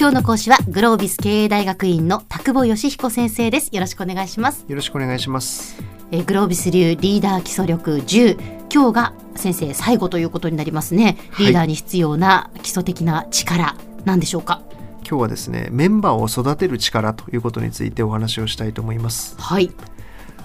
今日の講師はグロービス経営大学院の田久保義彦先生です。よろしくお願いします。よろしくお願いします。えグロービス流リーダー基礎力10今日が先生最後ということになりますね。リーダーに必要な基礎的な力、なんでしょうか？今日はですねメンバーを育てる力ということについてお話をしたいと思います。はい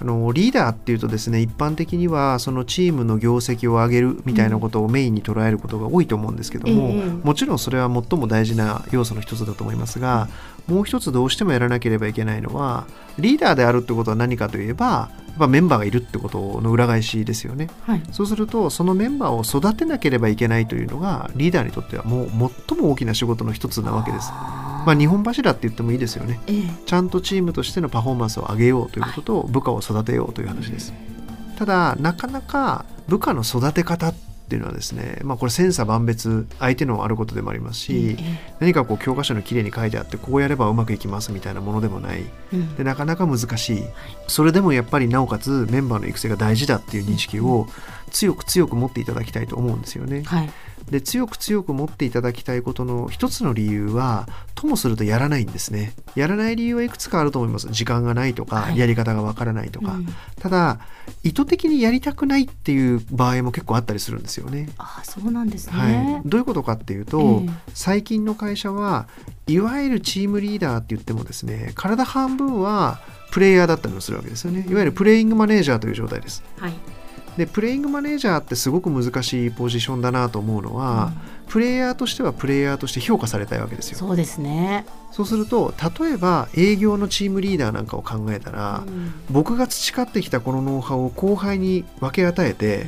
あのリーダーっていうとですね一般的にはそのチームの業績を上げるみたいなことをメインに捉えることが多いと思うんですけども、ええもちろんそれは最も大事な要素の一つだと思いますがもう一つどうしてもやらなければいけないのはリーダーであるってことは何かといえばやっぱメンバーがいるってことの裏返しですよね。はいそうするとそのメンバーを育てなければいけないというのがリーダーにとってはもう最も大きな仕事の一つなわけです。まあ日本柱って言ってもいいですよね。ええ。ちゃんとチームとしてのパフォーマンスを上げようということと部下を育てようという話です。ただなかなか部下の育て方っていうのはですね、まあ、これ千差万別相手のあることでもありますし、え何かこう教科書にきれいに書いてあってこうやればうまくいきますみたいなものでもない。でなかなか難しい。それでもやっぱりなおかつメンバーの育成が大事だっていう認識を強く強く持っていただきたいと思うんですよね。はいで強く強く持っていただきたいことの一つの理由はともするとやらないんですね。やらない理由はいくつかあると思います。時間がないとか、はい。やり方がわからないとか、うん。ただ意図的にやりたくないっていう場合も結構あったりするんですよね。あそうなんですね、はい、どういうことかっていうと、ええ。最近の会社はいわゆるチームリーダーって言ってもですね体半分はプレイヤーだったりもするわけですよね。いわゆるプレイングマネージャーという状態です。はいでプレイングマネージャーってすごく難しいポジションだなと思うのは、プレイヤーとしてはプレイヤーとして評価されたいわけですよ。そうですね、そうすると例えば営業のチームリーダーなんかを考えたら、うん。僕が培ってきたこのノウハウを後輩に分け与えて、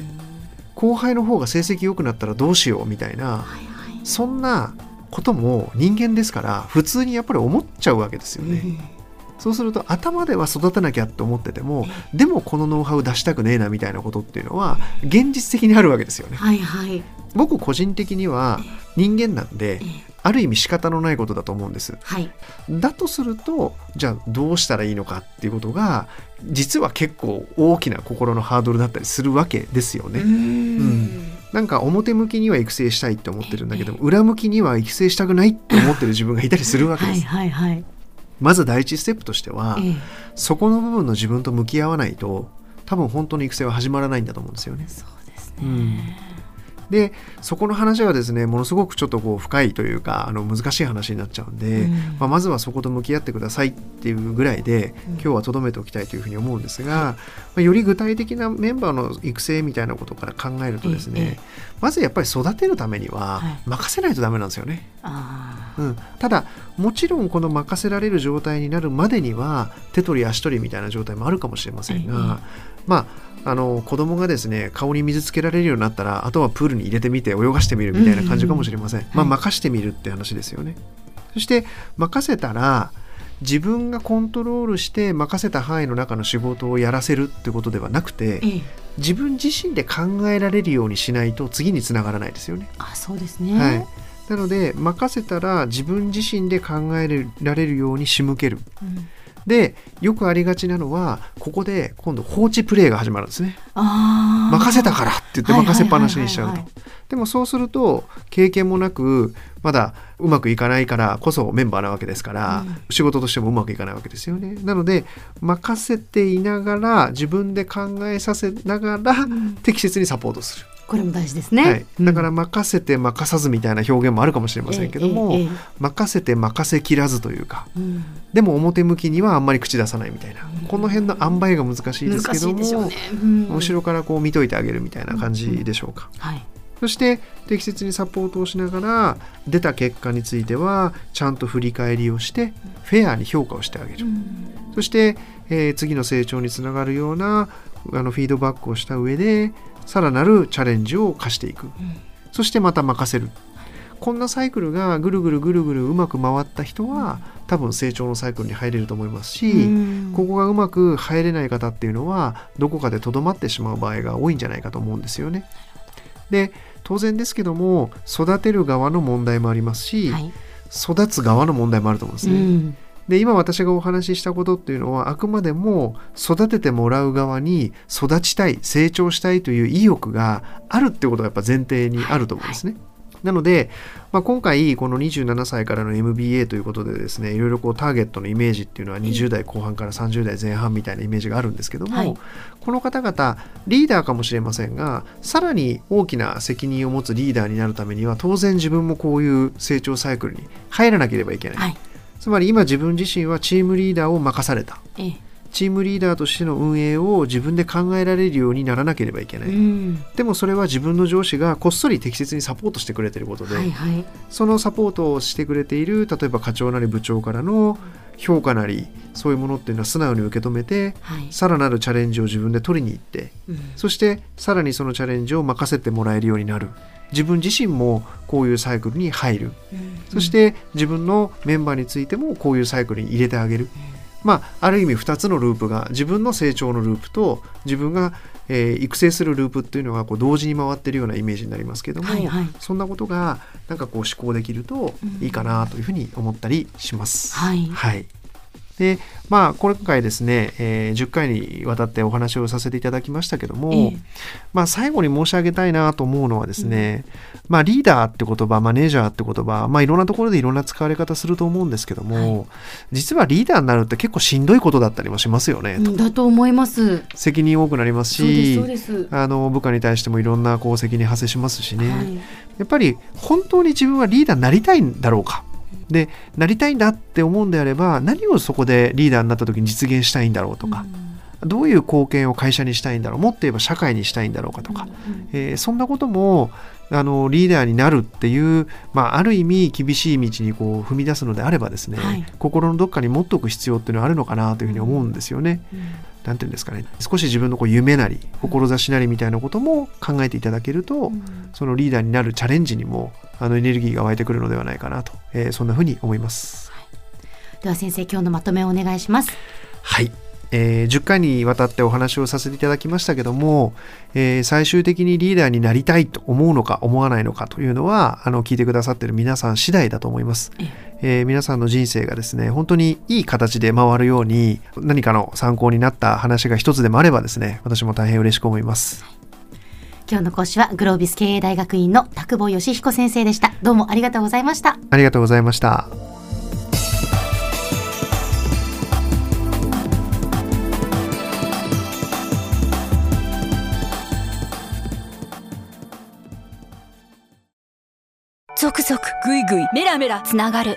後輩の方が成績良くなったらどうしようみたいなはいはい。そんなことも人間ですから普通にやっぱり思っちゃうわけですよね。うんそうすると頭では育てなきゃって思っててもでもこのノウハウ出したくねえなみたいなことっていうのは現実的にあるわけですよね。はいはい。僕個人的には人間なんでええ。ある意味仕方のないことだと思うんです。はい。だとするとじゃあどうしたらいいのかっていうことが実は結構大きな心のハードルだったりするわけですよね。うん。なんか表向きには育成したいって思ってるんだけど裏向きには育成したくないって思ってる自分がいたりするわけです。はいはいはいまず第一ステップとしてはええ。そこの部分の自分と向き合わないと多分本当に育成は始まらないんだと思うんですよね。そうですね、うん。でそこの話はですねものすごくちょっとこう深いというかあの難しい話になっちゃうんで、うん。まあ、まずはそこと向き合ってくださいっていうぐらいでうん。今日は留めておきたいというふうに思うんですが、まあ、より具体的なメンバーの育成みたいなことから考えるとですね、まずやっぱり育てるためにははい。任せないとダメなんですよね。あうん、ただもちろんこの任せられる状態になるまでには手取り足取りみたいな状態もあるかもしれませんが、まああの子供がですね顔に水つけられるようになったらあとはプールに入れてみて泳がしてみるみたいな感じかもしれません、まあ、はい任してみるって話ですよね。そして任せたら自分がコントロールして任せた範囲の中の仕事をやらせるってことではなくて自分自身で考えられるようにしないと次につながらないですよね。あそうですね。はい、なので任せたら自分自身で考えられるように仕向ける。うん。でよくありがちなのはここで今度放置プレイが始まるんですね。任せたからって言って任せっぱなしにしちゃうと。でもそうすると経験もなくまだうまくいかないからこそメンバーなわけですから、うん。仕事としてもうまくいかないわけですよね。なので任せていながら自分で考えさせながらん。適切にサポートするこれも大事ですね、はい、だから任せて任さずみたいな表現もあるかもしれませんけども、ええええ任せて任せきらずというかうん。でも表向きにはあんまり口出さないみたいな、うん。この辺の塩梅が難しいですけども、ね、うん。後ろからこう見といてあげるみたいな感じでしょうか、はい。そして適切にサポートをしながら出た結果についてはちゃんと振り返りをしてフェアに評価をしてあげる、そして、えー次の成長につながるようなあのフィードバックをした上でさらなるチャレンジを課していく、そしてまた任せる。こんなサイクルがぐるぐるぐるぐるうまく回った人は多分成長のサイクルに入れると思いますし、うん。ここがうまく入れない方っていうのはどこかでとどまってしまう場合が多いんじゃないかと思うんですよね。で当然ですけども育てる側の問題もありますし、はい。育つ側の問題もあると思うんですね。うんで今私がお話ししたことっていうのはあくまでも育ててもらう側に育ちたい成長したいという意欲があるってことがやっぱ前提にあると思うんですね。なので、まあ、今回この27歳からの MBA ということでですねいろいろこうターゲットのイメージっていうのは20代後半から30代前半みたいなイメージがあるんですけども、はい、この方々リーダーかもしれませんがさらに大きな責任を持つリーダーになるためには当然自分もこういう成長サイクルに入らなければいけない、はい、つまり今自分自身はチームリーダーを任された。ええ。チームリーダーとしての運営を自分で考えられるようにならなければいけない、うん、でもそれは自分の上司がこっそり適切にサポートしてくれていることで、はいはい、そのサポートをしてくれている例えば課長なり部長からの評価なりそういうものっていうのは素直に受け止めて、はい、さらなるチャレンジを自分で取りに行って、うん、そしてさらにそのチャレンジを任せてもらえるようになる。自分自身もこういうサイクルに入る、うん、そして自分のメンバーについてもこういうサイクルに入れてあげる、まあ、ある意味2つのループが自分の成長のループと自分が、えー、育成するループっていうのがこう同時に回ってるようなイメージになりますけども、はいはい、そんなことがなんかこう思考できるといいかなというふうに思ったりします。はい、はいでまあ今回ですね、えー、10回にわたってお話をさせていただきましたけども、えー、まあ最後に申し上げたいなと思うのはですね、うん、まあリーダーって言葉マネージャーって言葉まあいろんなところでいろんな使われ方すると思うんですけども、はい、実はリーダーになるって結構しんどいことだったりもしますよね。とだと思います。責任多くなりますしあの部下に対してもいろんなこう責任発生しますしね、はい、やっぱり本当に自分はリーダーになりたいんだろうかでなりたいんだって思うんであれば何をそこでリーダーになった時に実現したいんだろうとか、うん、どういう貢献を会社にしたいんだろうもっと言えば社会にしたいんだろうかとか、うん、えー、そんなこともあのリーダーになるっていう、まあ、ある意味厳しい道にこう踏み出すのであればですね、はい、心のどっかに持っておく必要っていうのはあるのかなというふうに思うんですよね。うんなんていうんですかね。少し自分のこう夢なり志なりみたいなことも考えていただけると、うん、そのリーダーになるチャレンジにもあのエネルギーが湧いてくるのではないかなと、えー、そんなふうに思います、はい、では先生今日のまとめをお願いします。はい。えー、10回にわたってお話をさせていただきましたけども、えー、最終的にリーダーになりたいと思うのか思わないのかというのはあの聞いてくださっている皆さん次第だと思います、えー、皆さんの人生がですね本当にいい形で回るように何かの参考になった話が一つでもあればですね私も大変嬉しく思います、今日の講師はグロービス経営大学院の田久保義彦先生でした。どうもありがとうございました。ありがとうございました。ゾクゾクグイグイメラメラつながる